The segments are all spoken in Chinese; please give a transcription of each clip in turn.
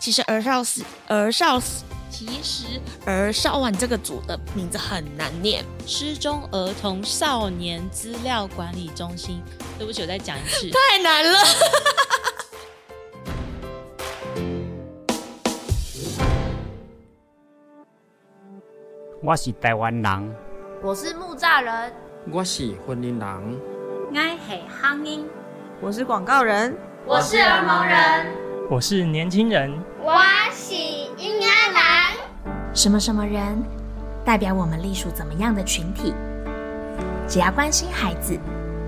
其实儿少死儿少死，其实儿少晚这个组的名字很难念，失踪儿童少年资料管理中心。对不起，我再讲一次。太难了。我是台湾人，我是木栅人，我是婚姻人，我是乡音，我是广告人，我是儿盲人，我是年轻人，我是婴儿郎。什么什么人代表我们隶属怎么样的群体？只要关心孩子，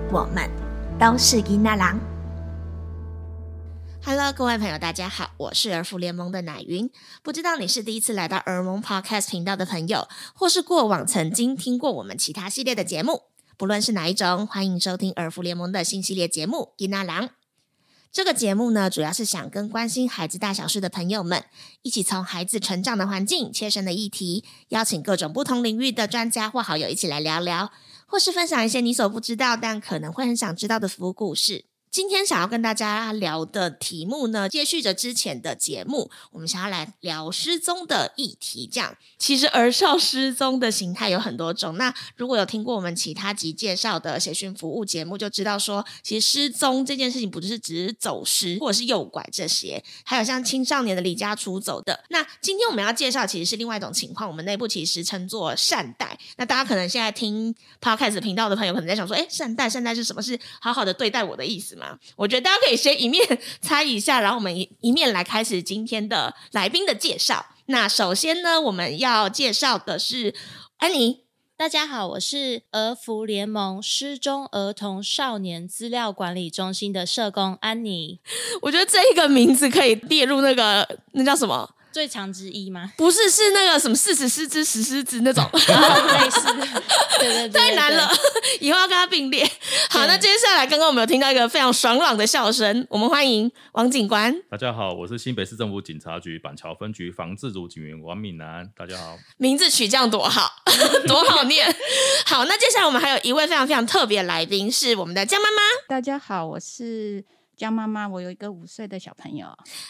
我们都是婴儿郎。Hello，各位朋友，大家好，我是儿福联盟的奶云。不知道你是第一次来到儿盟 Podcast 频道的朋友，或是过往曾经听过我们其他系列的节目，不论是哪一种，欢迎收听儿福联盟的新系列节目《伊娜郎》。这个节目呢，主要是想跟关心孩子大小事的朋友们，一起从孩子成长的环境、切身的议题，邀请各种不同领域的专家或好友一起来聊聊，或是分享一些你所不知道但可能会很想知道的服务故事。今天想要跟大家聊的题目呢，接续着之前的节目，我们想要来聊失踪的议题。这样，其实儿少失踪的形态有很多种。那如果有听过我们其他集介绍的协讯服务节目，就知道说，其实失踪这件事情不是只是走失或者是诱拐这些，还有像青少年的离家出走的。那今天我们要介绍其实是另外一种情况，我们内部其实称作善待。那大家可能现在听 podcast 频道的朋友可能在想说，哎，善待善待是什么？是好好的对待我的意思吗？我觉得大家可以先一面 猜一下，然后我们一一面来开始今天的来宾的介绍。那首先呢，我们要介绍的是安妮。大家好，我是儿福联盟失踪儿童少年资料管理中心的社工安妮。我觉得这一个名字可以列入那个那叫什么？最强之一吗？不是，是那个什么四十狮子、十狮子那种，类似，对对对，太难了，以后要跟他并列。好，那接下来刚刚我们有听到一个非常爽朗的笑声，我们欢迎王警官。大家好，我是新北市政府警察局板桥分局防治组警员王敏南。大家好，名字取这样多好，多好念。好，那接下来我们还有一位非常非常特别的来宾，是我们的江妈妈。大家好，我是。江妈妈，我有一个五岁的小朋友。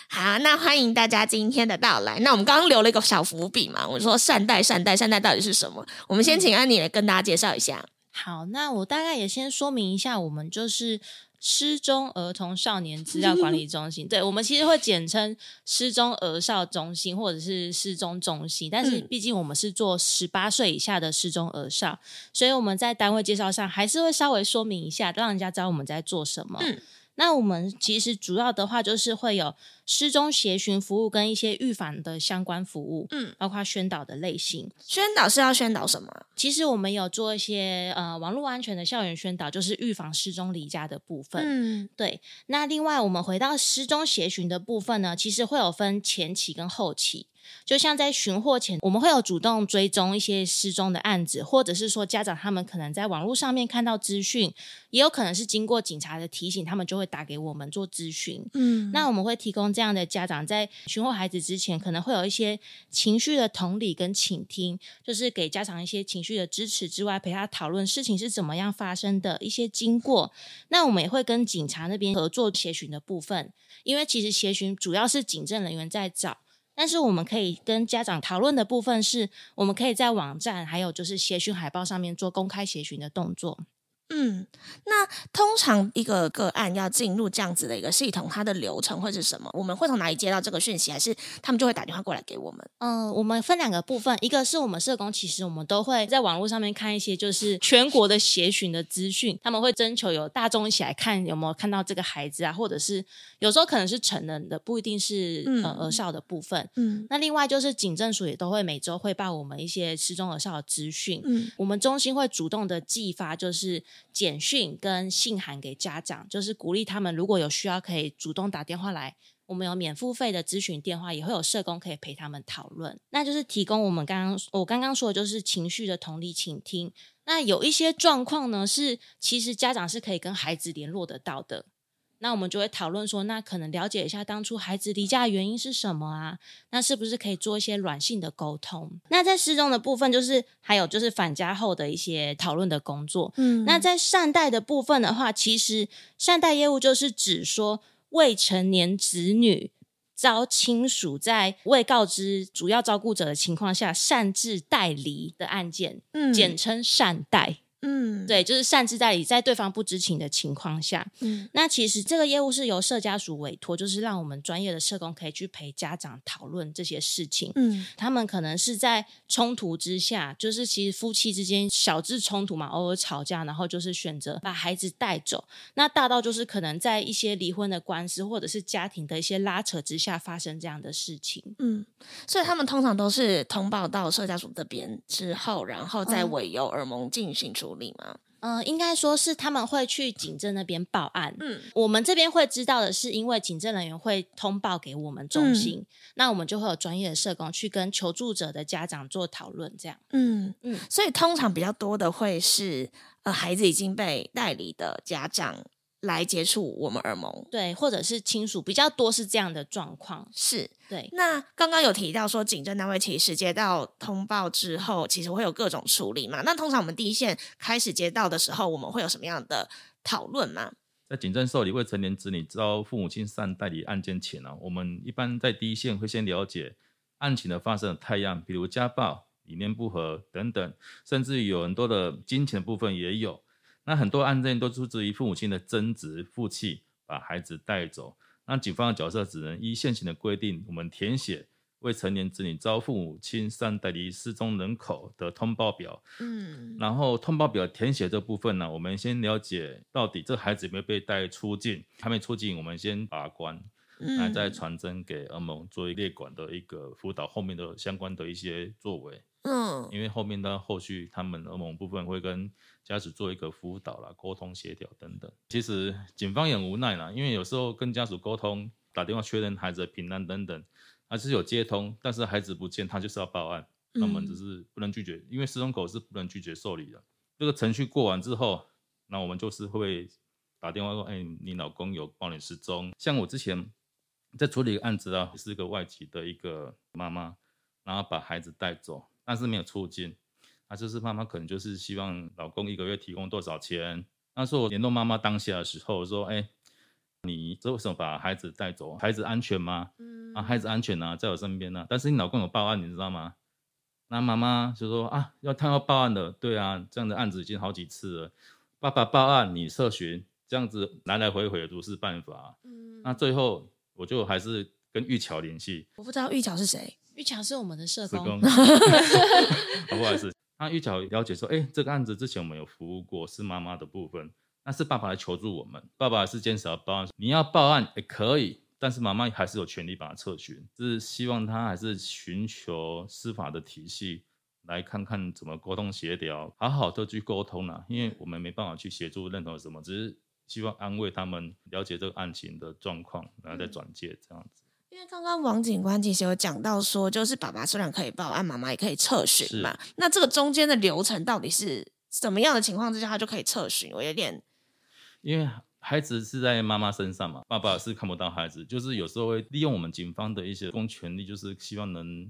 好，那欢迎大家今天的到来。那我们刚刚留了一个小伏笔嘛，我说善待善待善待到底是什么？我们先请安妮来跟大家介绍一下。好，那我大概也先说明一下，我们就是失踪儿童少年资料管理中心。对，我们其实会简称失踪儿少中心或者是失踪中心，但是毕竟我们是做十八岁以下的失踪儿少，所以我们在单位介绍上还是会稍微说明一下，让人家知道我们在做什么。嗯。那我们其实主要的话就是会有失踪协寻服务跟一些预防的相关服务，嗯，包括宣导的类型。宣导是要宣导什么？其实我们有做一些呃网络安全的校园宣导，就是预防失踪离家的部分。嗯，对。那另外我们回到失踪协寻的部分呢，其实会有分前期跟后期。就像在寻获前，我们会有主动追踪一些失踪的案子，或者是说家长他们可能在网络上面看到资讯，也有可能是经过警察的提醒，他们就会打给我们做咨询。嗯，那我们会提供这样的家长在寻获孩子之前，可能会有一些情绪的同理跟倾听，就是给家长一些情绪的支持之外，陪他讨论事情是怎么样发生的一些经过。那我们也会跟警察那边合作协寻的部分，因为其实协寻主要是警政人员在找。但是我们可以跟家长讨论的部分是，我们可以在网站还有就是协讯海报上面做公开协讯的动作。嗯，那通常一个个案要进入这样子的一个系统，它的流程会是什么？我们会从哪里接到这个讯息，还是他们就会打电话过来给我们？嗯，我们分两个部分，一个是我们社工，其实我们都会在网络上面看一些就是全国的协寻的资讯，他们会征求有大众一起来看有没有看到这个孩子啊，或者是有时候可能是成人的，不一定是呃儿少的部分。嗯，那另外就是警政署也都会每周汇报我们一些失踪儿少的资讯。嗯，我们中心会主动的寄发，就是简讯跟信函给家长，就是鼓励他们如果有需要可以主动打电话来，我们有免付费的咨询电话，也会有社工可以陪他们讨论。那就是提供我们刚刚我刚刚说的就是情绪的同理倾听。那有一些状况呢，是其实家长是可以跟孩子联络得到的。那我们就会讨论说，那可能了解一下当初孩子离家的原因是什么啊？那是不是可以做一些软性的沟通？那在失踪的部分，就是还有就是返家后的一些讨论的工作。嗯，那在善待的部分的话，其实善待业务就是指说未成年子女。遭亲属在未告知主要照顾者的情况下擅自代离的案件，嗯简称善代。嗯，对，就是擅自代理，在对方不知情的情况下，嗯那其实这个业务是由社家属委托，就是让我们专业的社工可以去陪家长讨论这些事情。嗯他们可能是在冲突之下，就是其实夫妻之间小至冲突嘛，偶尔吵架，然后就是选择把孩子带走。那大到就是可能在一些离婚的官司或者是家庭的一些拉扯之下发生这样的事情。嗯，所以他们通常都是通报到社家属这边之后，然后再嗯委由尔蒙进行处理嘛。呃，应该说是他们会去警政那边报案。嗯我们这边会知道的是，因为警政人员会通报给我们中心，那我们就会有专业的社工去跟求助者的家长做讨论，这样。嗯嗯所以通常比较多的会是呃孩子已经被代理的家长来接触我们耳蒙。对，或者是亲属比较多是这样的状况。是，对，那刚刚有提到说，警政单位其实接到通报之后，其实会有各种处理嘛。那通常我们第一线开始接到的时候，我们会有什么样的讨论吗？在警政受理未成年子女遭父母亲善代理案件前呢、我们一般在第一线会先了解案情的发生的态样，比如家暴、理念不合等等，甚至于有很多的金钱部分也有。那很多案件都出自于父母亲的争执、负气把孩子带走。那警方的角色只能依现行的规定，我们填写未成年子女遭父母亲善代离失踪人口的通报表，嗯。然后通报表填写这部分呢，我们先了解到底这孩子有没有被带出境，还没出境，我们先把关，那嗯。再传真给欧盟做一列管的一个辅导后面的相关的一些作为，嗯因为后面的后续他们儿盟部分会跟家属做一个辅导啦、沟通协调等等。其实警方也很无奈啦，因为有时候跟家属沟通，打电话确认孩子的平安等等，还是有接通，但是孩子不见，他就是要报案。那我们只是不能拒绝，因为失踪狗是不能拒绝受理的。这个程序过完之后，那我们就是会打电话说：“哎、你老公有报你失踪。”像我之前在处理一个案子啊，是一个外籍的一个妈妈，然后把孩子带走，但是没有促进。那就是妈妈可能就是希望老公一个月提供多少钱。那时候我联络妈妈当下的时候说：“哎、你这为什么把孩子带走？孩子安全吗？嗯啊，孩子安全啊，在我身边呢、但是你老公有报案，你知道吗？那妈妈就说啊，要他要报案的，对啊，这样的案子已经好几次了。爸爸报案，你社询，这样子来来回回的不是办法。嗯那最后我就还是跟玉桥联系，我不知道玉桥是谁。玉桥是我们的社施工工，，哦不好意思。那玉桥了解说，哎、这个案子之前我们有服务过，是妈妈的部分，那是爸爸来求助我们，爸爸是坚持要报案，你要报案也可以，但是妈妈还是有权利把他撤询，是希望他还是寻求司法的体系。来看看怎么沟通协调，好好的去沟通啦、因为我们没办法去协助任何什么，只是希望安慰他们，了解这个案情的状况，然后再转介这样子。因为刚刚王警官其实有讲到说，就是爸爸虽然可以报案，妈妈也可以撤询嘛。那这个中间的流程到底是什么样的情况之下，他就可以撤询？我有点因为孩子是在妈妈身上嘛，爸爸是看不到孩子，就是有时候会利用我们警方的一些公权力，就是希望能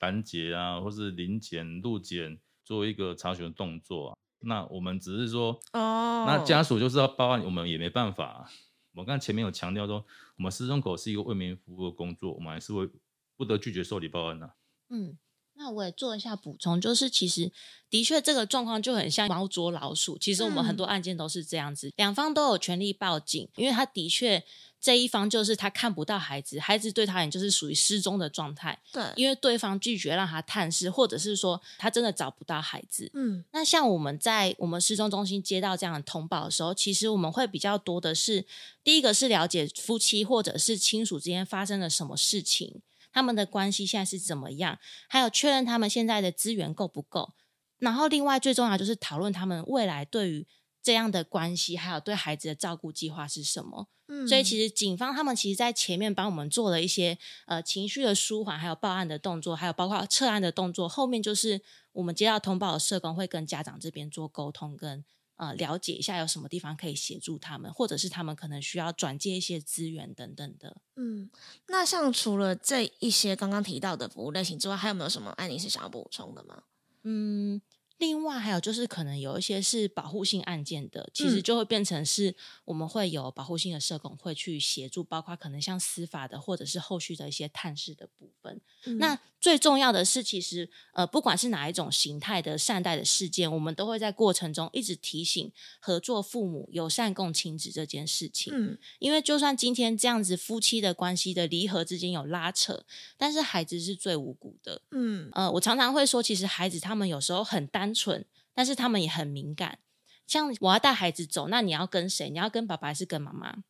拦截啊，或是临检、路检做一个查询的动作、啊。那我们只是说，哦那家属就是要报案，我们也没办法啊、我刚才前面有强调说，我们失踪狗是一个为民服务的工作，我们还是会不得拒绝受理报案的、嗯，那我也做一下补充，就是其实的确这个状况就很像猫捉老鼠。其实我们很多案件都是这样子，两方都有权利报警，因为他的确这一方就是他看不到孩子，孩子对他也就是属于失踪的状态，对，因为对方拒绝让他探视，或者是说他真的找不到孩子。嗯那像我们在我们失踪中心接到这样的通报的时候，其实我们会比较多的是，第一个是了解夫妻或者是亲属之间发生了什么事情，他们的关系现在是怎么样，还有确认他们现在的资源够不够。然后另外最重要就是讨论他们未来对于这样的关系，还有对孩子的照顾计划是什么。嗯所以其实警方他们其实在前面帮我们做了一些呃情绪的舒缓，还有报案的动作，还有包括撤案的动作。后面就是我们接到通报的社工会跟家长这边做沟通跟。呃，了解一下有什么地方可以协助他们，或者是他们可能需要转接一些资源等等的。嗯，那像除了这一些刚刚提到的服务类型之外，还有没有什么案例是想要补充的吗？嗯，另外还有就是，可能有一些是保护性案件的，其实嗯就会变成是我们会有保护性的社工会去协助，包括可能像司法的或者是后续的一些探视的部分。嗯那最重要的是，其实呃，不管是哪一种形态的善待的事件，我们都会在过程中一直提醒合作父母友善共亲子这件事情。嗯因为就算今天这样子夫妻的关系的离合之间有拉扯，但是孩子是最无辜的。嗯呃，我常常会说，其实孩子他们有时候很单纯，但是他们也很敏感。像我要带孩子走，那你要跟谁？你要跟爸爸还是跟妈妈？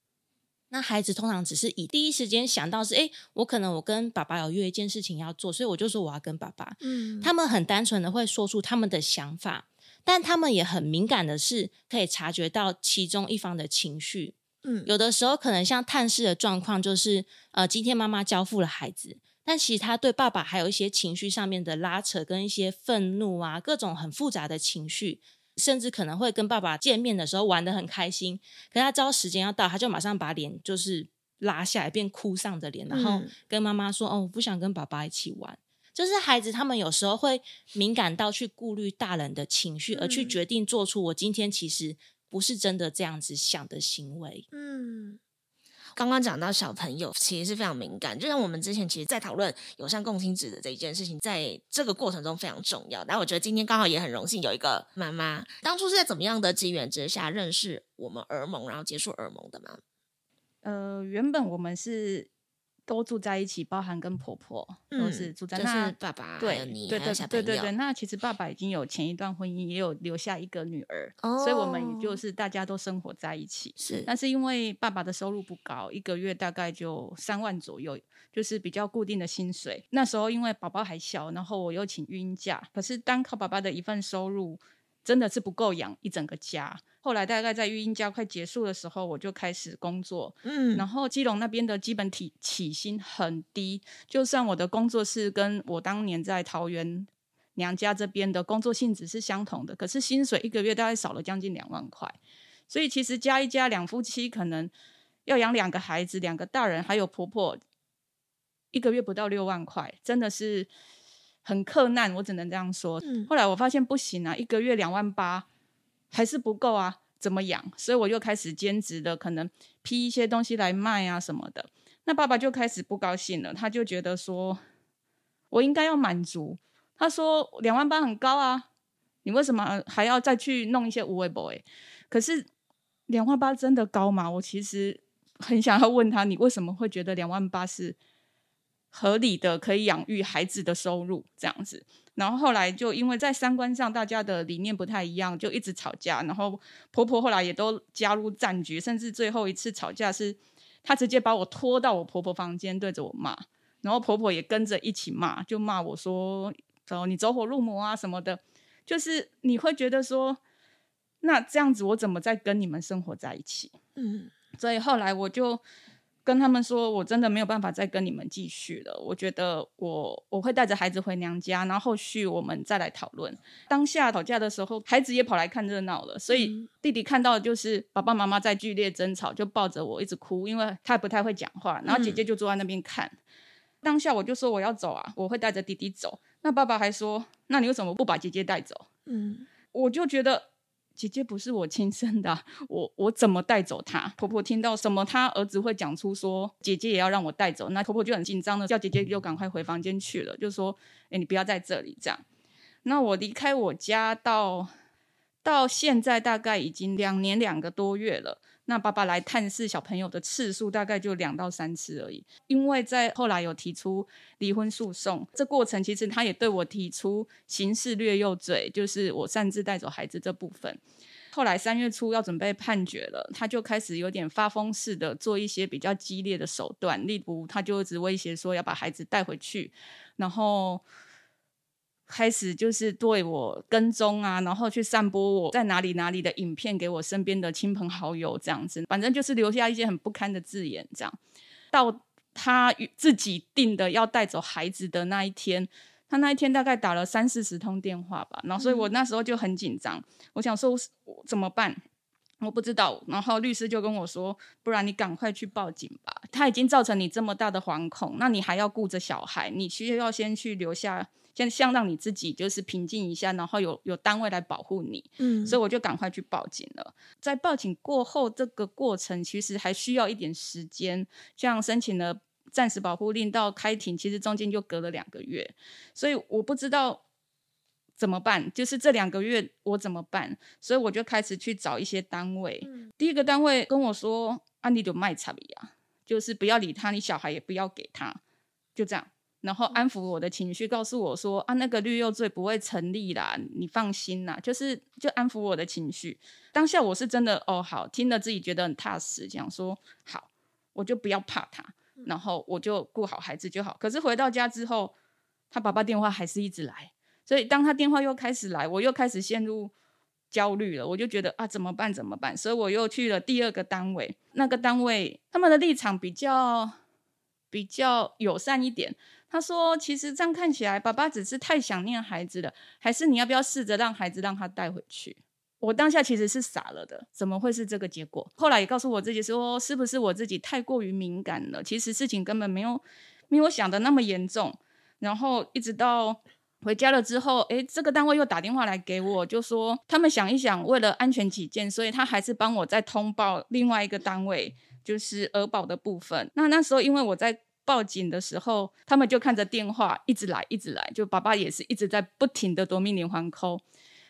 那孩子通常只是以第一时间想到是，诶，我可能我跟爸爸有约一件事情要做，所以我就说我要跟爸爸。嗯他们很单纯的会说出他们的想法，但他们也很敏感的是可以察觉到其中一方的情绪。嗯有的时候可能像探视的状况，就是呃，今天妈妈交付了孩子，但其实他对爸爸还有一些情绪上面的拉扯，跟一些愤怒啊，各种很复杂的情绪，甚至可能会跟爸爸见面的时候玩的很开心，可是他知道时间要到，他就马上把脸就是拉下来，变哭丧的脸，然后嗯跟妈妈说：“哦，我不想跟爸爸一起玩。”就是孩子他们有时候会敏感到去顾虑大人的情绪，而去嗯决定做出我今天其实不是真的这样子想的行为。嗯。刚刚讲到小朋友其实是非常敏感，就像我们之前其实，在讨论友善共亲子的这一件事情，在这个过程中非常重要。但我觉得今天刚好也很荣幸有一个妈妈，当初是在怎么样的机缘之下认识我们儿盟，然后接触儿盟的吗？呃，原本我们是都住在一起，包含跟婆婆都是住在就那。是爸爸对你对对对对对，那其实爸爸已经有前一段婚姻，也有留下一个女儿，哦所以我们也就是大家都生活在一起。是但是因为爸爸的收入不高，一个月大概就三万左右，就是比较固定的薪水。那时候因为宝宝还小，然后我又请孕假，可是单靠爸爸的一份收入真的是不够养一整个家。后来大概在育婴假快结束的时候，我就开始工作，嗯。然后基隆那边的基本体起薪很低，就算我的工作是跟我当年在桃园娘家这边的工作性质是相同的，可是薪水一个月大概少了将近两万块，所以其实加一加，两夫妻可能要养两个孩子，两个大人还有婆婆，一个月不到六万块，真的是很克难，我只能这样说。嗯后来我发现不行啊，一个月两万八还是不够啊，怎么养？所以我就开始兼职的，可能批一些东西来卖啊什么的。那爸爸就开始不高兴了，他就觉得说，我应该要满足。他说两万八很高啊，你为什么还要再去弄一些无为 boy？可是两万八真的高吗？我其实很想要问他，你为什么会觉得两万八是合理的，可以养育孩子的收入这样子？然后后来就因为在三观上大家的理念不太一样，就一直吵架。然后婆婆后来也都加入战局，甚至最后一次吵架是她直接把我拖到我婆婆房间对着我骂，然后婆婆也跟着一起骂，就骂我说：“哦，你走火入魔啊什么的。”就是你会觉得说，那这样子我怎么再跟你们生活在一起？嗯所以后来我就跟他们说，我真的没有办法再跟你们继续了。我觉得我我会带着孩子回娘家，然后后续我们再来讨论。当下吵架的时候，孩子也跑来看热闹了，所以弟弟看到的就是爸爸妈妈在剧烈争吵，就抱着我一直哭，因为他也不太会讲话，然后姐姐就坐在那边看。当下我就说我要走啊，我会带着弟弟走。那爸爸还说，那你为什么不把姐姐带走？嗯我就觉得姐姐不是我亲生的、我我怎么带走她？婆婆听到什么，她儿子会讲出说姐姐也要让我带走，那婆婆就很紧张的叫姐姐又赶快回房间去了，就说：“哎、你不要在这里。”这样，那我离开我家到到现在大概已经两年两个多月了。那爸爸来探视小朋友的次数大概就两到三次而已，因为在后来有提出离婚诉讼，这过程其实他也对我提出刑事掠幼罪，就是我擅自带走孩子这部分。后来三月初要准备判决了，他就开始有点发疯似的做一些比较激烈的手段，例如他就一直威胁说要把孩子带回去，然后开始就是对我跟踪啊，然后去散播我在哪里哪里的影片给我身边的亲朋好友，这样子，反正就是留下一些很不堪的字眼，这样到他自己定的要带走孩子的那一天。他那一天大概打了三四十通电话吧，然后所以我那时候就很紧张，我想说我怎么办？我不知道。然后律师就跟我说，不然你赶快去报警吧。他已经造成你这么大的惶恐，那你还要顾着小孩，你需要先去留下先先让你自己就是平静一下，然后有有单位来保护你。嗯，所以我就赶快去报警了。在报警过后，这个过程其实还需要一点时间，像申请了暂时保护令到开庭，其实中间就隔了两个月，所以我不知道。怎么办？就是这两个月我怎么办？所以我就开始去找一些单位。第一个单位跟我说：“啊，你就卖差呀，就是不要理他，你小孩也不要给他，就这样。”然后安抚我的情绪，告诉我说：“啊，那个绿幼罪不会成立啦，你放心啦。”就是就安抚我的情绪。当下我是真的哦，好听了自己觉得很踏实，讲说好，我就不要怕他，然后我就顾好孩子就好。可是回到家之后，他爸爸电话还是一直来。所以，当他电话又开始来，我又开始陷入焦虑了。我就觉得啊，怎么办？怎么办？所以我又去了第二个单位。那个单位他们的立场比较比较友善一点。他说：“其实这样看起来，爸爸只是太想念孩子了，还是你要不要试着让孩子让他带回去？”我当下其实是傻了的，怎么会是这个结果？后来也告诉我自己说，是不是我自己太过于敏感了？其实事情根本没有没有想的那么严重。然后一直到。回家了之后，诶，这个单位又打电话来给我，就说他们想一想，为了安全起见，所以他还是帮我再通报另外一个单位，就是儿保的部分。那那时候因为我在报警的时候，他们就看着电话一直来，一直来，就爸爸也是一直在不停的夺命连环扣。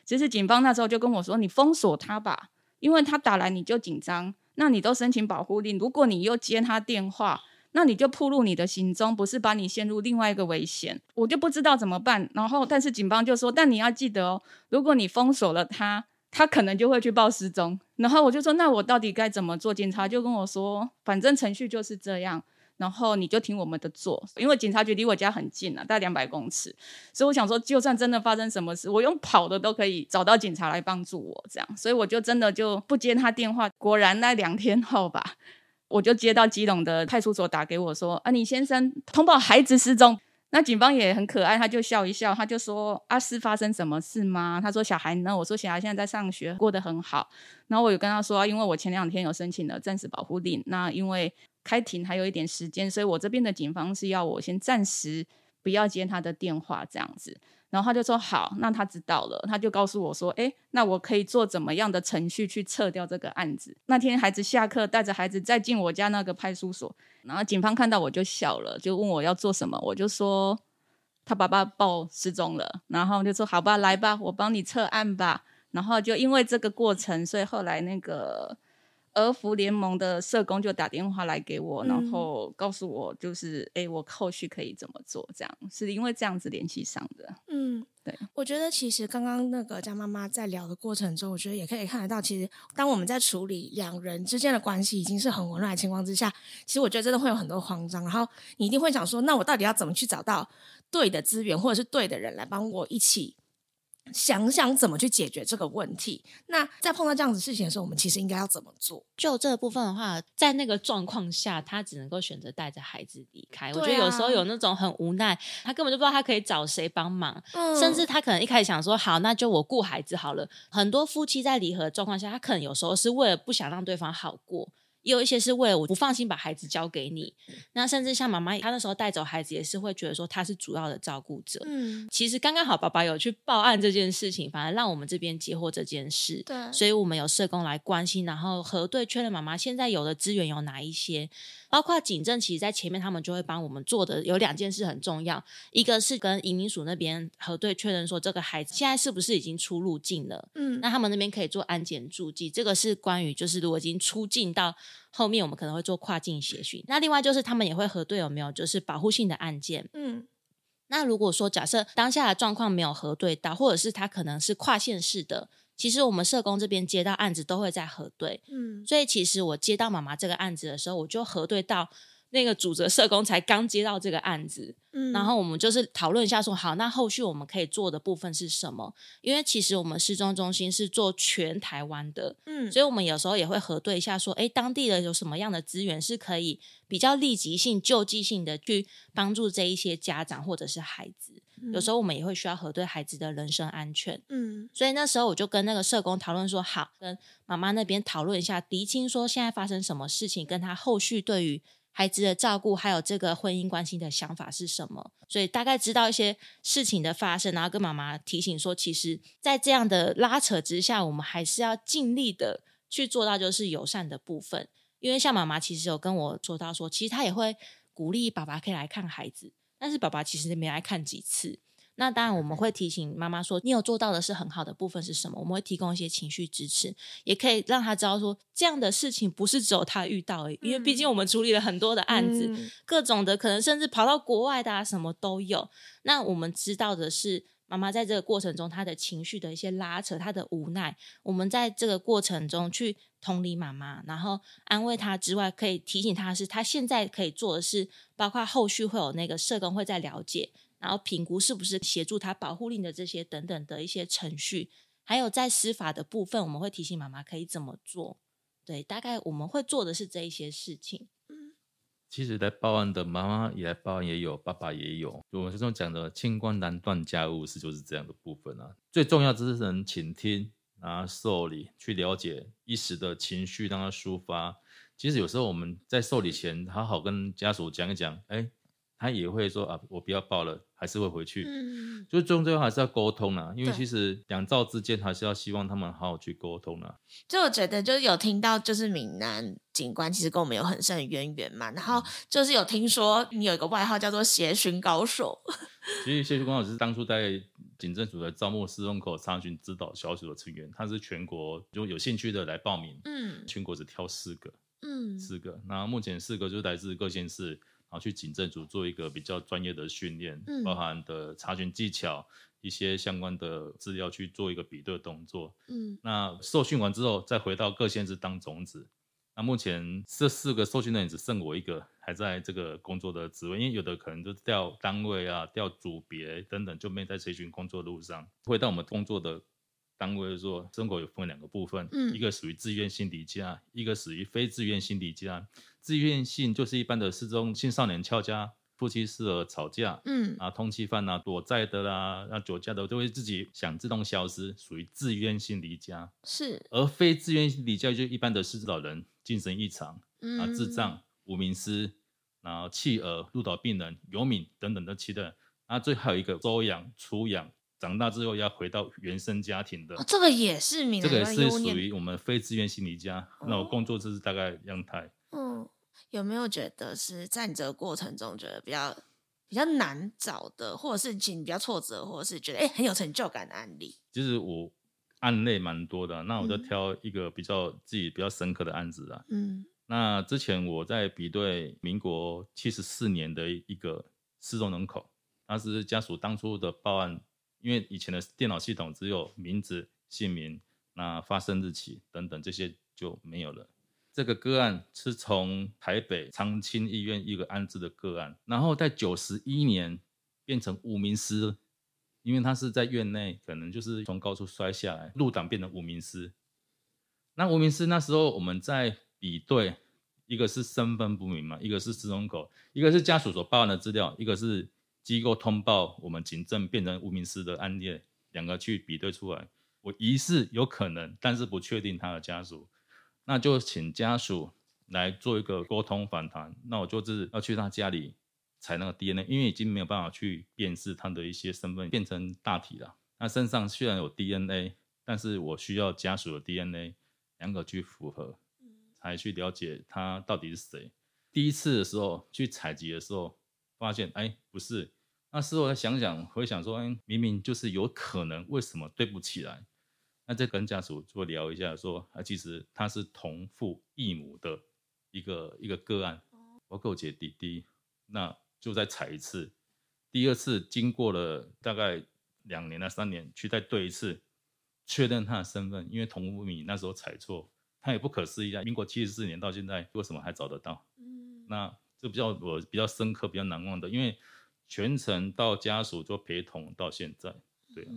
其实警方那时候就跟我说：“你封锁他吧，因为他打来你就紧张，那你都申请保护令，如果你又接他电话。”那你就暴露你的行踪，不是把你陷入另外一个危险，我就不知道怎么办。然后，但是警方就说，但你要记得哦，如果你封锁了他，他可能就会去报失踪。然后我就说，那我到底该怎么做？警察就跟我说，反正程序就是这样，然后你就听我们的做。因为警察局离我家很近啊，大概两百公尺，所以我想说，就算真的发生什么事，我用跑的都可以找到警察来帮助我。这样，所以我就真的就不接他电话。果然，那两天后吧。我就接到基隆的派出所打给我说：“啊，李先生通报孩子失踪。”那警方也很可爱，他就笑一笑，他就说：“阿是发生什么事吗？”他说：“小孩呢？”我说：“小孩现在在上学，过得很好。”然后我有跟他说：“因为我前两天有申请了暂时保护令，那因为开庭还有一点时间，所以我这边的警方是要我先暂时不要接他的电话，这样子。”然后他就说好，那他知道了，他就告诉我说，哎，那我可以做怎么样的程序去撤掉这个案子？那天孩子下课，带着孩子再进我家那个派出所，然后警方看到我就笑了，就问我要做什么，我就说他爸爸报失踪了，然后就说好吧，来吧，我帮你撤案吧。然后就因为这个过程，所以后来那个。儿福联盟的社工就打电话来给我，然后告诉我，就是哎，我后续可以怎么做？这样是因为这样子联系上的。嗯，对，我觉得其实刚刚那个张妈妈在聊的过程中，我觉得也可以看得到，其实当我们在处理两人之间的关系已经是很混乱的情况之下，其实我觉得真的会有很多慌张，然后你一定会想说，那我到底要怎么去找到对的资源或者是对的人来帮我一起？想想怎么去解决这个问题。那在碰到这样子事情的时候，我们其实应该要怎么做？就这个部分的话，在那个状况下，他只能够选择带着孩子离开。我觉得有时候有那种很无奈，他根本就不知道他可以找谁帮忙，甚至他可能一开始想说：“好，那就我顾孩子好了。”很多夫妻在离合的状况下，他可能有时候是为了不想让对方好过。也有一些是为了我不放心把孩子交给你，那甚至像妈妈，她那时候带走孩子也是会觉得说她是主要的照顾者。嗯，其实刚刚好爸爸有去报案这件事情，反而让我们这边接获这件事。对，所以我们有社工来关心，然后核对确认妈妈现在有的资源有哪一些。包括警政，其实在前面他们就会帮我们做的有两件事很重要，一个是跟移民署那边核对确认说这个孩子现在是不是已经出入境了，嗯，那他们那边可以做安检注记，这个是关于就是如果已经出境到后面，我们可能会做跨境协训。那另外就是他们也会核对有没有就是保护性的案件，嗯，那如果说假设当下的状况没有核对到，或者是他可能是跨县市的。其实我们社工这边接到案子都会在核对，嗯，所以其实我接到妈妈这个案子的时候，我就核对到那个主责社工才刚接到这个案子，嗯，然后我们就是讨论一下说，好，那后续我们可以做的部分是什么？因为其实我们失踪中心是做全台湾的，嗯，所以我们有时候也会核对一下说，哎，当地的有什么样的资源是可以比较立即性、救济性的去帮助这一些家长或者是孩子。有时候我们也会需要核对孩子的人身安全，嗯，所以那时候我就跟那个社工讨论说，好，跟妈妈那边讨论一下，厘清说现在发生什么事情，跟他后续对于。孩子的照顾，还有这个婚姻关系的想法是什么，所以大概知道一些事情的发生，然后跟妈妈提醒说，其实，在这样的拉扯之下，我们还是要尽力的去做到就是友善的部分。因为像妈妈其实有跟我说到说，其实她也会鼓励爸爸可以来看孩子，但是爸爸其实没来看几次。那当然，我们会提醒妈妈说，你有做到的是很好的部分是什么？我们会提供一些情绪支持，也可以让她知道说，这样的事情不是只有她遇到而已，因为毕竟我们处理了很多的案子，各种的可能甚至跑到国外的啊，什么都有。那我们知道的是，妈妈在这个过程中，她的情绪的一些拉扯，她的无奈，我们在这个过程中去同理妈妈，然后安慰她之外，可以提醒她是，她现在可以做的是，包括后续会有那个社工会在了解。然后评估是不是协助他保护令的这些等等的一些程序，还有在司法的部分，我们会提醒妈妈可以怎么做。对，大概我们会做的是这一些事情。嗯，其实来报案的妈妈也来报案，也有爸爸也有。我们这种讲的“清官难断家务事”就是这样的部分啊。最重要就是能倾听，然后受理，去了解一时的情绪，让他抒发。其实有时候我们在受理前，好好跟家属讲一讲，哎。他也会说啊，我不要报了，还是会回去。嗯，就最终最后还是要沟通啊，因为其实两造之间还是要希望他们好好去沟通啊。就我觉得，就是有听到，就是闽南警官其实跟我们有很深的渊源嘛。然后就是有听说你有一个外号叫做“协寻高手”。其实协寻高手是当初在警政署的招募司龙口查询指导小组的成员，他是全国就有兴趣的来报名。嗯，全国只挑四个，嗯，四个。那目前四个就来自各县市。然后去警政组做一个比较专业的训练，包含的查询技巧、一些相关的资料去做一个比对动作。嗯，那受训完之后，再回到各县市当种子。那目前这四个受训的人只剩我一个还在这个工作的职位，因为有的可能就调单位啊、调组别等等，就没在这群工作路上。回到我们工作的。单位说，生活有分两个部分，嗯，一个属于自愿性离家，一个属于非自愿性离家。自愿性就是一般的失踪青少年翘家、夫妻失和吵架，嗯，啊，通缉犯啊、躲债的啦、那酒驾的，都会自己想自动消失，属于自愿性离家。是，而非自愿性离家就一般的失智老人、精神异常嗯啊、智障、无名尸，然后弃儿、入岛病人、游民等等的其他，啊，最还有一个收养、出养。长大之后要回到原生家庭的，这个也是名这个是属于我们非自愿性离家。那我工作就是大概样态。嗯，有没有觉得是在你这个过程中觉得比较比较难找的，或者是你比较挫折，或者是觉得哎很有成就感的案例？其实我案例蛮多的，那我就挑一个比较自己比较深刻的案子啊。嗯，那之前我在比对民国七十四年的一个失踪人口，当时家属当初的报案。因为以前的电脑系统只有名字、姓名、那发生日期等等这些就没有了。这个个案是从台北长青医院一个安置的个案，然后在九十一年变成无名尸，因为他是在院内，可能就是从高处摔下来，入党变成无名尸。那无名尸那时候我们在比对，一个是身份不明嘛，一个是失踪狗，一个是家属所报案的资料，一个是。机构通报我们警政变成无名尸的案例，两个去比对出来，我疑似有可能，但是不确定他的家属，那就请家属来做一个沟通访谈。那我就是要去他家里采那个 DNA，因为已经没有办法去辨识他的一些身份变成大体了。那身上虽然有 DNA，但是我需要家属的 DNA，两个去符合，才去了解他到底是谁。第一次的时候去采集的时候，发现哎不是。那事后再想想，回想说，哎，明明就是有可能，为什么对不起来？那再跟家属做聊一下，说啊，其实他是同父异母的一个一个个案，我跟我姐弟弟，那就再采一次。第二次经过了大概两年到三年，去再对一次，确认他的身份，因为同父异那时候采错，他也不可思议啊，民国七十四年到现在，为什么还找得到？嗯，那这比较我比较深刻、比较难忘的，因为。全程到家属做陪同到现在，对啊。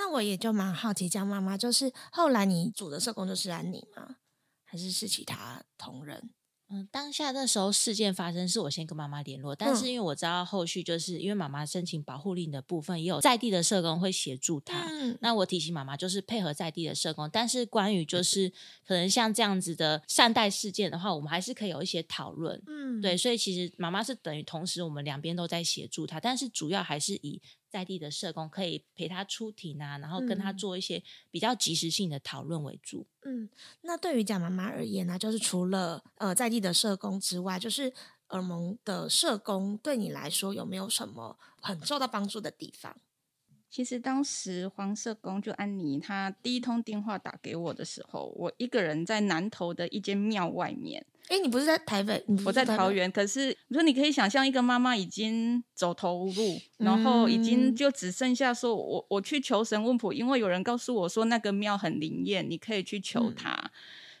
那我也就蛮好奇，江妈妈就是后来你组的社工就是安妮吗？还是是其他同仁？嗯，当下那时候事件发生，是我先跟妈妈联络，但是因为我知道后续就是因为妈妈申请保护令的部分，也有在地的社工会协助她。嗯，那我提醒妈妈就是配合在地的社工，但是关于就是可能像这样子的善待事件的话，我们还是可以有一些讨论。嗯，对，所以其实妈妈是等于同时我们两边都在协助她，但是主要还是以。在地的社工可以陪他出庭啊，然后跟他做一些比较及时性的讨论为主。嗯，那对于蒋妈妈而言呢，就是除了呃在地的社工之外，就是耳蒙的社工对你来说有没有什么很受到帮助的地方？其实当时黄社工就安妮，她第一通电话打给我的时候，我一个人在南头的一间庙外面。哎，你不是在台北？我在桃园。可是你说你可以想象，一个妈妈已经走投无路，然后已经就只剩下说，我我去求神问卜，因为有人告诉我说那个庙很灵验，你可以去求他。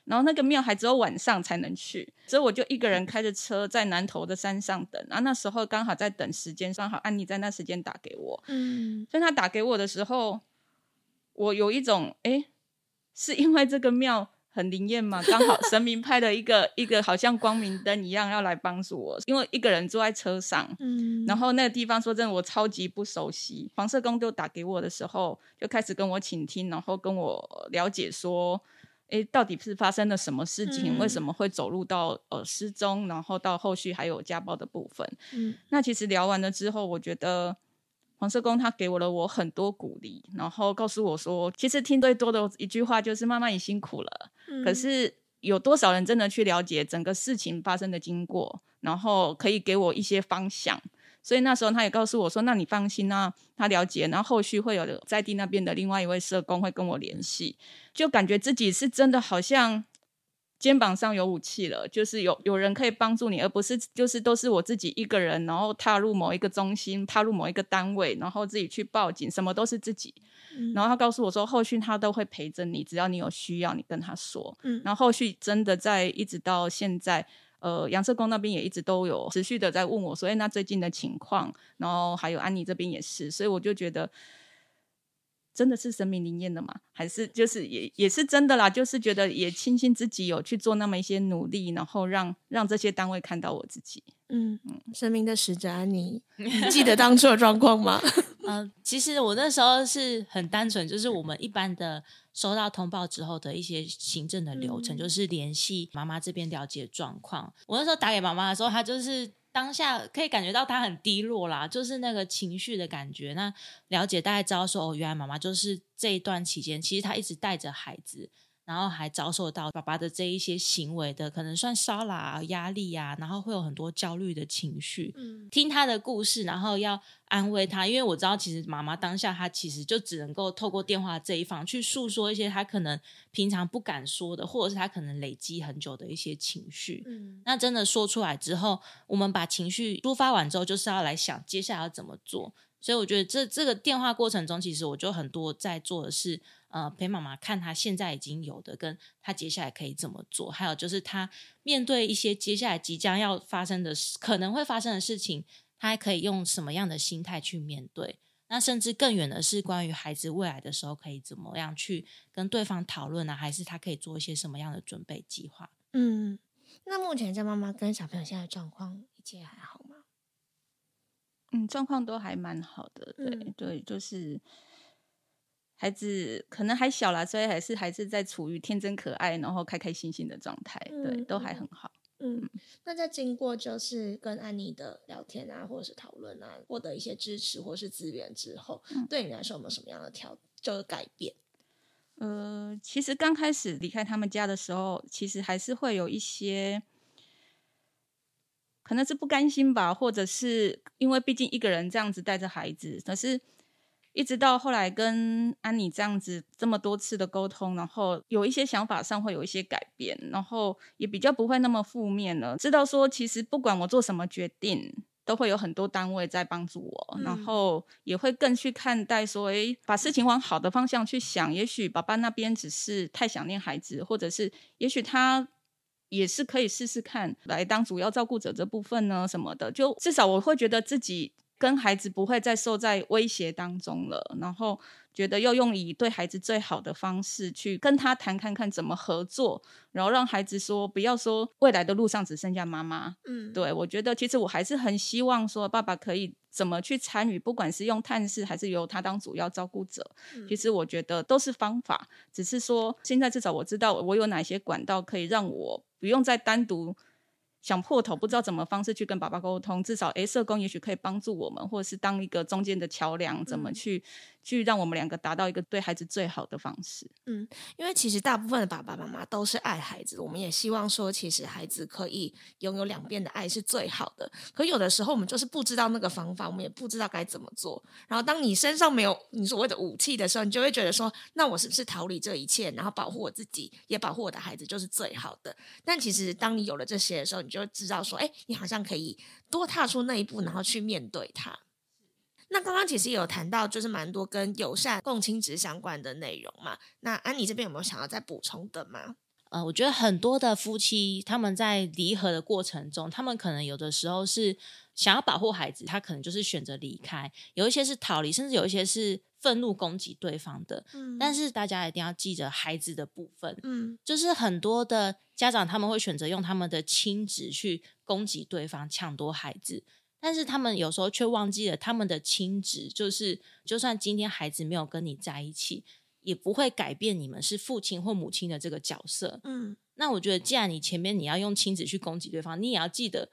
然后那个庙还只有晚上才能去，所以我就一个人开着车在南头的山上等。然后那时候刚好在等时间，刚好安妮在那时间打给我。嗯，所以他打给我的时候，我有一种哎，是因为这个庙很灵验嘛？刚好神明派了一个一个好像光明灯一样要来帮助我。因为一个人坐在车上，嗯，然后那个地方说真的我超级不熟悉。黄色公就打给我的时候，就开始跟我倾听，然后跟我了解说。哎，到底是发生了什么事情？为什么会走入到呃失踪，然后到后续还有家暴的部分？嗯，那其实聊完了之后，我觉得黄社工他给我了我很多鼓励，然后告诉我说，其实听最多的一句话就是“妈妈你辛苦了”。可是有多少人真的去了解整个事情发生的经过，然后可以给我一些方向？所以那时候他也告诉我说：“那你放心啊，他了解，然后后续会有在地那边的另外一位社工会跟我联系，就感觉自己是真的好像肩膀上有武器了，就是有有人可以帮助你，而不是就是都是我自己一个人，然后踏入某一个中心，踏入某一个单位，然后自己去报警，什么都是自己。然后他告诉我说，后续他都会陪着你，只要你有需要，你跟他说。嗯，然后后续真的在一直到现在。”呃，杨社工那边也一直都有持续的在问我，所以那最近的情况，然后还有安妮这边也是，所以我就觉得真的是神明灵验的吗，还是就是也也是真的啦，就是觉得也庆幸自己有去做那么一些努力，然后让让这些单位看到我自己。嗯嗯，生命的使者安妮，记得当初的状况吗？嗯，其实我那时候是很单纯，就是我们一般的收到通报之后的一些行政的流程，就是联系妈妈这边了解状况。我那时候打给妈妈的时候，她就是当下可以感觉到他很低落啦，就是那个情绪的感觉。那了解大概知道说，哦，原来妈妈就是这一段期间，其实她一直带着孩子。然后还遭受到爸爸的这一些行为的，可能算骚扰、压力啊，然后会有很多焦虑的情绪。嗯，听他的故事，然后要安慰他，因为我知道其实妈妈当下她其实就只能够透过电话这一方去诉说一些她可能平常不敢说的，或者是她可能累积很久的一些情绪。嗯，那真的说出来之后，我们把情绪抒发完之后，就是要来想接下来要怎么做。所以我觉得这这个电话过程中，其实我就很多在做的是。呃，陪妈妈看她现在已经有的，跟她接下来可以怎么做，还有就是她面对一些接下来即将要发生的、可能会发生的事情，她还可以用什么样的心态去面对？那甚至更远的是，关于孩子未来的时候，可以怎么样去跟对方讨论呢？还是他可以做一些什么样的准备计划？嗯，那目前在妈妈跟小朋友现在状况，一切还好吗？嗯，状况都还蛮好的，对对，就是。孩子可能还小啦，所以还是还是在处于天真可爱，然后开开心心的状态，对，都还很好。嗯，那在经过就是跟安妮的聊天啊，或者是讨论啊，获得一些支持或是资源之后，对你来说有没有什么样的调就是改变？呃，其实刚开始离开他们家的时候，其实还是会有一些，可能是不甘心吧，或者是因为毕竟一个人这样子带着孩子，可是。一直到后来跟安妮这样子这么多次的沟通，然后有一些想法上会有一些改变，然后也比较不会那么负面了。知道说其实不管我做什么决定，都会有很多单位在帮助我，然后也会更去看待说，诶，把事情往好的方向去想。也许爸爸那边只是太想念孩子，或者是也许他也是可以试试看来当主要照顾者这部分呢什么的。就至少我会觉得自己。跟孩子不会再受在威胁当中了，然后觉得要用以对孩子最好的方式去跟他谈，看看怎么合作，然后让孩子说不要说未来的路上只剩下妈妈。嗯，对我觉得其实我还是很希望说爸爸可以怎么去参与，不管是用探视还是由他当主要照顾者，其实我觉得都是方法，只是说现在至少我知道我有哪些管道可以让我不用再单独。想破头不知道怎么方式去跟爸爸沟通，至少诶，社工也许可以帮助我们，或者是当一个中间的桥梁，怎么去去让我们两个达到一个对孩子最好的方式。嗯，因为其实大部分的爸爸妈妈都是爱孩子，我们也希望说，其实孩子可以拥有两边的爱是最好的。可有的时候我们就是不知道那个方法，我们也不知道该怎么做。然后当你身上没有你所谓的武器的时候，你就会觉得说，那我是不是逃离这一切，然后保护我自己，也保护我的孩子，就是最好的？但其实当你有了这些的时候，你就知道说，哎，你好像可以多踏出那一步，然后去面对它。那刚刚其实也有谈到，就是蛮多跟友善共亲职相关的内容嘛。那安妮这边有没有想要再补充的吗？呃，我觉得很多的夫妻他们在离合的过程中，他们可能有的时候是想要保护孩子，他可能就是选择离开；有一些是逃离，甚至有一些是愤怒攻击对方的。嗯，但是大家一定要记着孩子的部分。嗯，就是很多的家长他们会选择用他们的亲职去攻击对方，抢夺孩子。但是他们有时候却忘记了，他们的亲职就是，就算今天孩子没有跟你在一起，也不会改变你们是父亲或母亲的这个角色。嗯，那我觉得，既然你前面你要用亲子去攻击对方，你也要记得，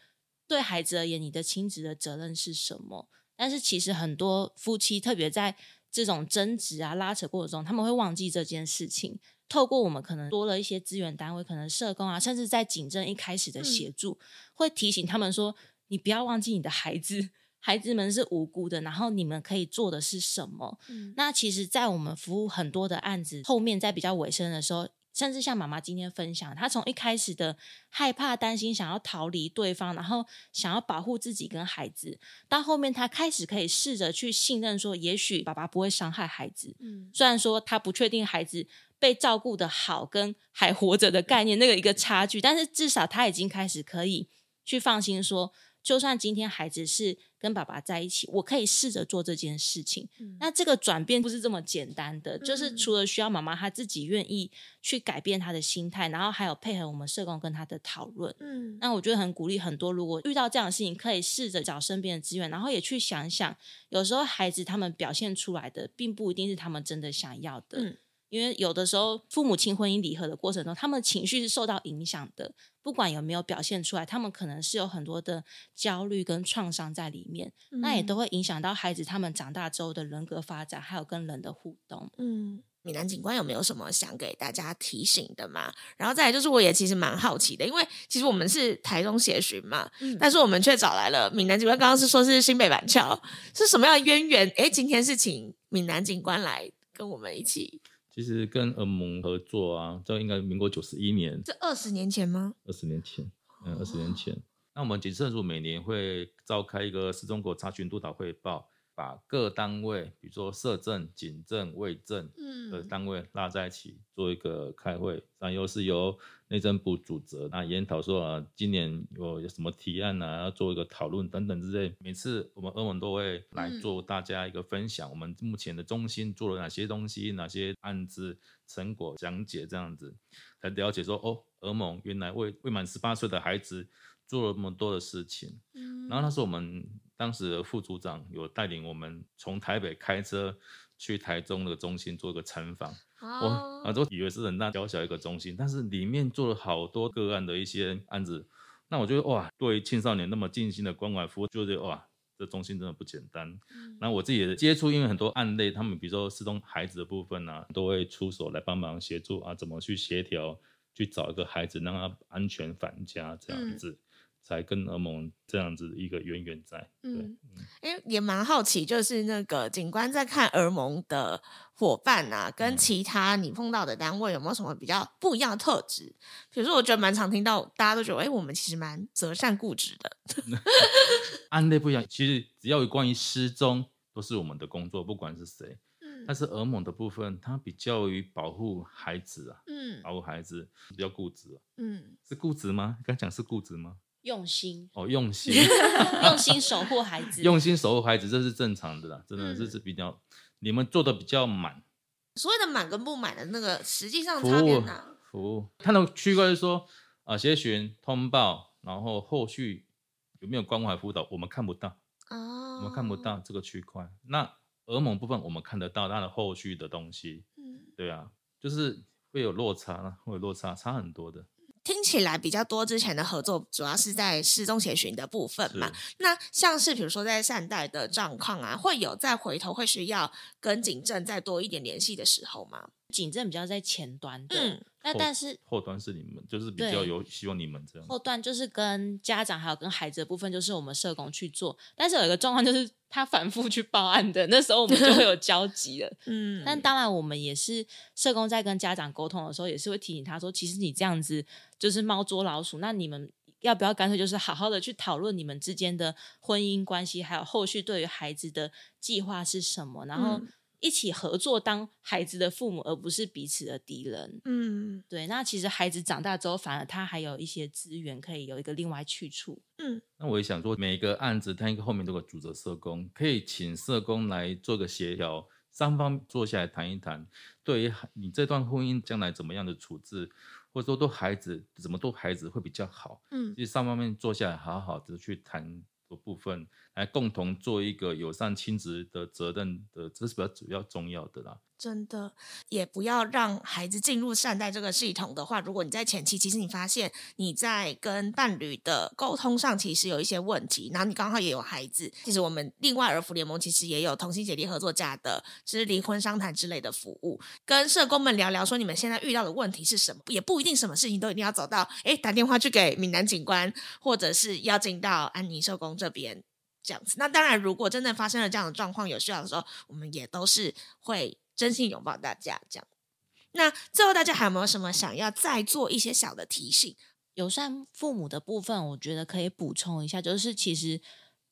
对孩子而言，你的亲子的责任是什么？但是其实很多夫妻，特别在这种争执啊、拉扯过程中，他们会忘记这件事情。透过我们可能多了一些资源单位，可能社工啊，甚至在警政一开始的协助，会提醒他们说。你不要忘记你的孩子，孩子们是无辜的。然后你们可以做的是什么？那其实，在我们服务很多的案子后面，在比较尾声的时候，甚至像妈妈今天分享，她从一开始的害怕、担心、想要逃离对方，然后想要保护自己跟孩子，到后面她开始可以试着去信任，说也许爸爸不会伤害孩子。嗯，虽然说她不确定孩子被照顾的好跟还活着的概念那个一个差距，但是至少她已经开始可以去放心说。就算今天孩子是跟爸爸在一起，我可以试着做这件事情。那这个转变不是这么简单的，就是除了需要妈妈她自己愿意去改变她的心态，然后还有配合我们社工跟她的讨论。嗯，那我觉得很鼓励很多，如果遇到这样的事情，可以试着找身边的资源，然后也去想想，有时候孩子他们表现出来的，并不一定是他们真的想要的。嗯。因为有的时候，父母亲婚姻离合的过程中，他们情绪是受到影响的。不管有没有表现出来，他们可能是有很多的焦虑跟创伤在里面，那也都会影响到孩子他们长大之后的人格发展，还有跟人的互动。嗯，闽南警官有没有什么想给大家提醒的吗？然后再来就是，我也其实蛮好奇的，因为其实我们是台中协巡嘛，但是我们却找来了闽南警官。刚刚是说是新北板桥，是什么样的渊源？哎，今天是请闽南警官来跟我们一起。其实跟俄盟合作啊，这应该民国九十一年，这二十年前吗？二十年前，嗯，二十年前。那我们警政署每年会召开一个市中国查询督导汇报。把各单位，比如说社政、警政、卫政的单位拉在一起做一个开会，然后又是由内政部主责，那研讨说啊，今年有有什么提案啊，要做一个讨论等等之类。每次我们欧盟都会来做大家一个分享，我们目前的中心做了哪些东西，哪些案子成果讲解这样子，才了解说哦，欧盟原来未未满十八岁的孩子做了那么多的事情。嗯，然后那时候我们。当时的副组长有带领我们从台北开车去台中那个中心做一个参访，我啊都以为是很大小小一个中心，但是里面做了好多个案的一些案子，那我觉得哇，对青少年那么尽心的关怀服务，就觉得哇，这中心真的不简单。那我自己的接触，因为很多案例，他们比如说失踪孩子的部分呢，都会出手来帮忙协助啊，怎么去协调，去找一个孩子让他安全返家这样子。才跟俄蒙这样子一个渊源在，嗯，哎，也蛮好奇，就是那个警官在看俄蒙的伙伴啊，跟其他你碰到的单位有没有什么比较不一样的特质？比如说，我觉得蛮常听到大家都觉得，哎，我们其实蛮择善固执的。案例不一样，其实只要有关于失踪，都是我们的工作，不管是谁。嗯，但是俄蒙的部分，它比较于保护孩子啊，嗯，保护孩子比较固执。啊嗯，是固执吗？刚讲是固执吗？用心。哦，用心，用心守护孩子，用心守护孩子，这是正常的啦，真的，这是比较你们做的比较满。所谓的满跟不满的那个，实际上服务服务，它的区块是说啊，协询通报，然后后续有没有关怀辅导，我们看不到。哦，我们看不到这个区块。那俄蒙部分我们看得到它的后续的东西，嗯，对啊，就是会有落差，会有落差，差很多的。听起来比较多，之前的合作主要是在失踪协寻的部分嘛。那像是比如说在善待的状况啊，会有再回头会需要跟警政再多一点联系的时候吗？警政比较在前端的，那但是后端是你们，就是比较有希望你们这样。后端就是跟家长还有跟孩子的部分，就是我们社工去做。但是有一个状况就是他反复去报案的，那时候我们就会有 交集了。嗯，但当然我们也是社工在跟家长沟通的时候，也是会提醒他说，其实你这样子就是猫捉老鼠。那你们要不要干脆就是好好的去讨论你们之间的婚姻关系，还有后续对于孩子的计划是什么？然后。一起合作当孩子的父母，而不是彼此的敌人。嗯，对。那其实孩子长大之后，反而他还有一些资源可以有一个另外去处。嗯，那我也想说，每一个案子他一个后面都有主责社工，可以请社工来做个协调，三方坐下来谈一谈，对于你这段婚姻将来怎么样的处置，或者说对孩子怎么对孩子会比较好。嗯，其实双方面坐下来好好的去谈。的部分来共同做一个友善亲子的责任的，这是比较主要重要的啦。真的，也不要让孩子进入善待这个系统的话，如果你在前期，其实你发现你在跟伴侣的沟通上其实有一些问题，然后你刚好也有孩子，其实我们另外儿福联盟其实也有同心协力合作家的，就是离婚商谈之类的服务，跟社工们聊聊，说你们现在遇到的问题是什么，也不一定什么事情都一定要走到哎打电话去给闽南警官，或者是要进到安妮社工这边这样子。那当然，如果真的发生了这样的状况，有需要的时候，我们也都是会。真心拥抱大家，这样。那最后，大家还有没有什么想要再做一些小的提醒？友善父母的部分，我觉得可以补充一下，就是其实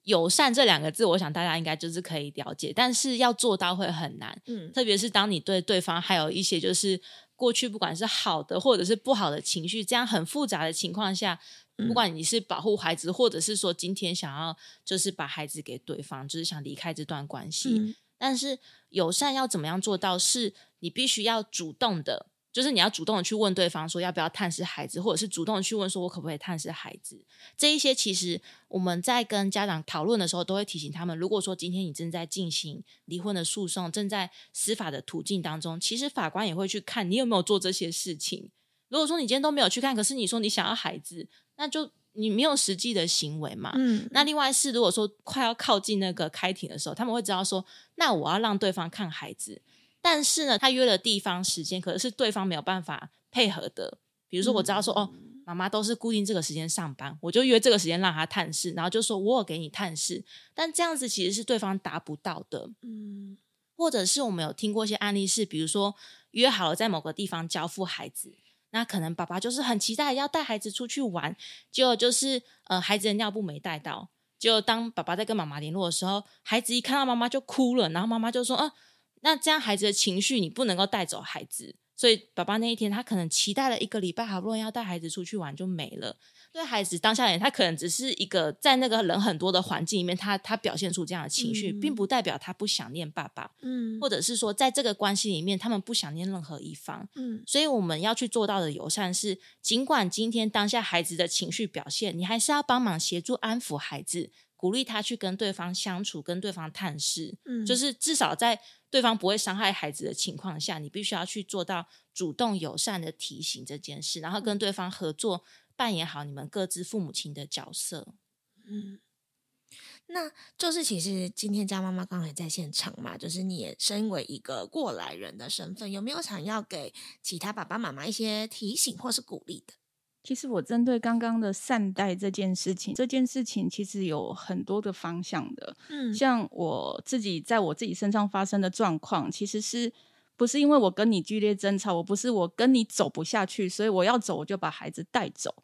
友善这两个字，我想大家应该就是可以了解，但是要做到会很难。嗯，特别是当你对对方还有一些就是过去不管是好的或者是不好的情绪，这样很复杂的情况下，不管你是保护孩子，或者是说今天想要就是把孩子给对方，就是想离开这段关系。但是友善要怎么样做到？是你必须要主动的，就是你要主动的去问对方说要不要探视孩子，或者是主动的去问说我可不可以探视孩子。这一些其实我们在跟家长讨论的时候，都会提醒他们：如果说今天你正在进行离婚的诉讼，正在司法的途径当中，其实法官也会去看你有没有做这些事情。如果说你今天都没有去看，可是你说你想要孩子，那就。你没有实际的行为嘛？嗯，那另外是如果说快要靠近那个开庭的时候，他们会知道说，那我要让对方看孩子，但是呢，他约了地方时间，可是对方没有办法配合的。比如说，我知道说，哦，妈妈都是固定这个时间上班，我就约这个时间让他探视，然后就说我有给你探视，但这样子其实是对方达不到的。嗯，或者是我们有听过一些案例是，比如说约好了在某个地方交付孩子。那可能爸爸就是很期待要带孩子出去玩，结果就是呃孩子的尿布没带到，就当爸爸在跟妈妈联络的时候，孩子一看到妈妈就哭了，然后妈妈就说：“啊，那这样孩子的情绪你不能够带走孩子。”所以爸爸那一天他可能期待了一个礼拜，好不容易要带孩子出去玩就没了。对孩子当下人，他可能只是一个在那个人很多的环境里面，他他表现出这样的情绪，并不代表他不想念爸爸，嗯，或者是说在这个关系里面，他们不想念任何一方，嗯，所以我们要去做到的友善是，尽管今天当下孩子的情绪表现，你还是要帮忙协助安抚孩子，鼓励他去跟对方相处，跟对方探视，嗯，就是至少在对方不会伤害孩子的情况下，你必须要去做到主动友善的提醒这件事，然后跟对方合作。扮演好你们各自父母亲的角色，嗯，那就是其实今天家妈妈刚才在现场嘛，就是你也身为一个过来人的身份，有没有想要给其他爸爸妈妈一些提醒或是鼓励的？其实我针对刚刚的善待这件事情，这件事情其实有很多的方向的，嗯，像我自己在我自己身上发生的状况，其实是。不是因为我跟你剧烈争吵，我不是我跟你走不下去，所以我要走，我就把孩子带走。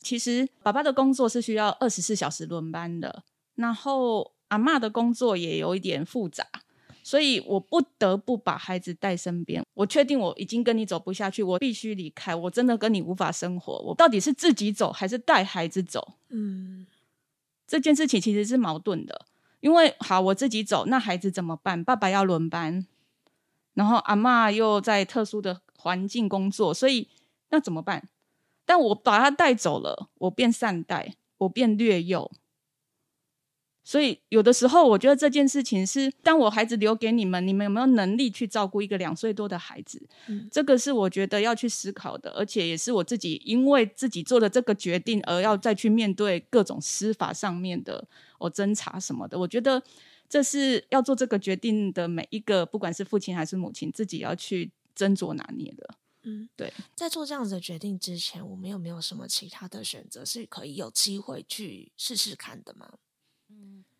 其实爸爸的工作是需要二十四小时轮班的，然后阿妈的工作也有一点复杂，所以我不得不把孩子带身边。我确定我已经跟你走不下去，我必须离开。我真的跟你无法生活。我到底是自己走还是带孩子走？嗯，这件事情其实是矛盾的。因为好，我自己走，那孩子怎么办？爸爸要轮班，然后阿妈又在特殊的环境工作，所以那怎么办？但我把他带走了，我变善待，我变略幼。所以有的时候，我觉得这件事情是，当我孩子留给你们，你们有没有能力去照顾一个两岁多的孩子？嗯，这个是我觉得要去思考的，而且也是我自己因为自己做了这个决定，而要再去面对各种司法上面的哦侦查什么的。我觉得这是要做这个决定的每一个，不管是父亲还是母亲，自己要去斟酌拿捏的。嗯，对。在做这样子的决定之前，我们有没有什么其他的选择是可以有机会去试试看的吗？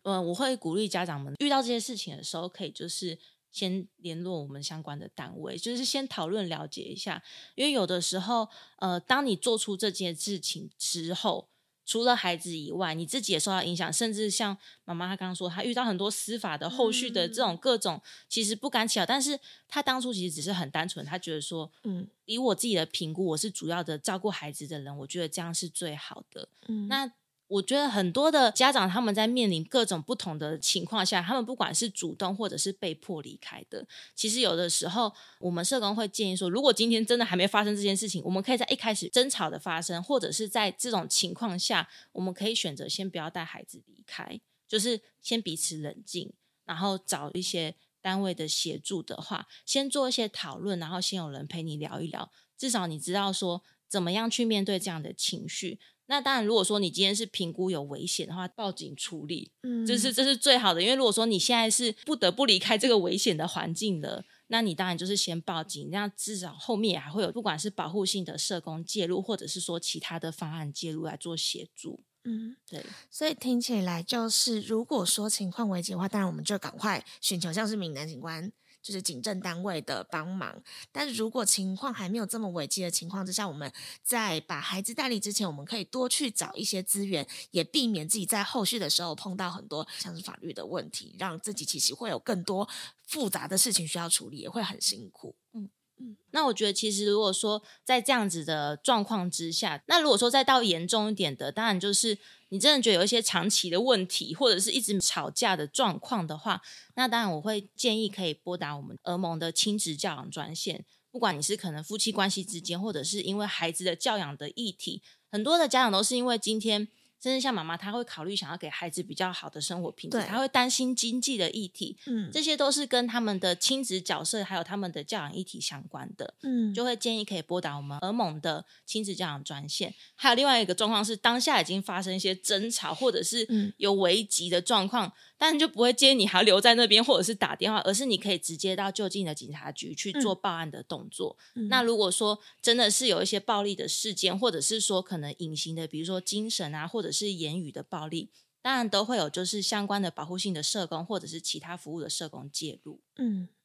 嗯，呃，我会鼓励家长们遇到这些事情的时候，可以就是先联络我们相关的单位，就是先讨论了解一下。因为有的时候，呃，当你做出这件事情之后，除了孩子以外，你自己也受到影响，甚至像妈妈她刚刚说，她遇到很多司法的后续的这种各种，其实不敢巧，但是她当初其实只是很单纯，她觉得说，嗯，以我自己的评估，我是主要的照顾孩子的人，我觉得这样是最好的。嗯，那。我觉得很多的家长他们在面临各种不同的情况下，他们不管是主动或者是被迫离开的，其实有的时候我们社工会建议说，如果今天真的还没发生这件事情，我们可以在一开始争吵的发生，或者是在这种情况下，我们可以选择先不要带孩子离开，就是先彼此冷静，然后找一些单位的协助的话，先做一些讨论，然后先有人陪你聊一聊，至少你知道说怎么样去面对这样的情绪。那当然，如果说你今天是评估有危险的话，报警处理，嗯，这是这是最好的。因为如果说你现在是不得不离开这个危险的环境的，那你当然就是先报警，那至少后面还会有不管是保护性的社工介入，或者是说其他的方案介入来做协助。嗯，对。所以听起来就是，如果说情况危急的话，当然我们就赶快寻求像是闽南警官。就是警政单位的帮忙，但是如果情况还没有这么危机的情况之下，我们在把孩子带离之前，我们可以多去找一些资源，也避免自己在后续的时候碰到很多像是法律的问题，让自己其实会有更多复杂的事情需要处理，也会很辛苦。嗯。嗯，那我觉得其实如果说在这样子的状况之下，那如果说再到严重一点的，当然就是你真的觉得有一些长期的问题，或者是一直吵架的状况的话，那当然我会建议可以拨打我们儿盟的亲子教养专线。不管你是可能夫妻关系之间，或者是因为孩子的教养的议题，很多的家长都是因为今天。甚至像妈妈，她会考虑想要给孩子比较好的生活品质，她会担心经济的议题，嗯，这些都是跟他们的亲子角色还有他们的教养议题相关的，嗯，就会建议可以拨打我们儿盟的亲子教养专线。还有另外一个状况是，当下已经发生一些争吵或者是有危急的状况。但就不会接你还要留在那边，或者是打电话，而是你可以直接到就近的警察局去做报案的动作。那如果说真的是有一些暴力的事件，或者是说可能隐形的，比如说精神啊，或者是言语的暴力，当然都会有就是相关的保护性的社工或者是其他服务的社工介入。嗯，对。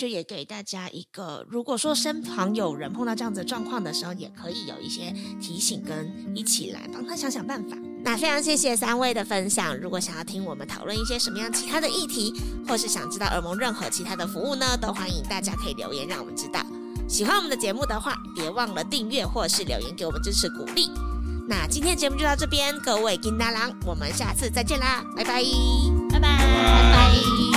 就也给大家一个，如果说身旁有人碰到这样子状况的时候，也可以有一些提醒跟一起来帮他想想办法。那非常谢谢三位的分享。如果想要听我们讨论一些什么样其他的议题，或是想知道耳蒙任何其他的服务呢，都欢迎大家可以留言让我们知道。喜欢我们的节目的话，别忘了订阅或是留言给我们支持鼓励。那今天节目就到这边，各位金大郎，我们下次再见啦，拜拜，拜拜。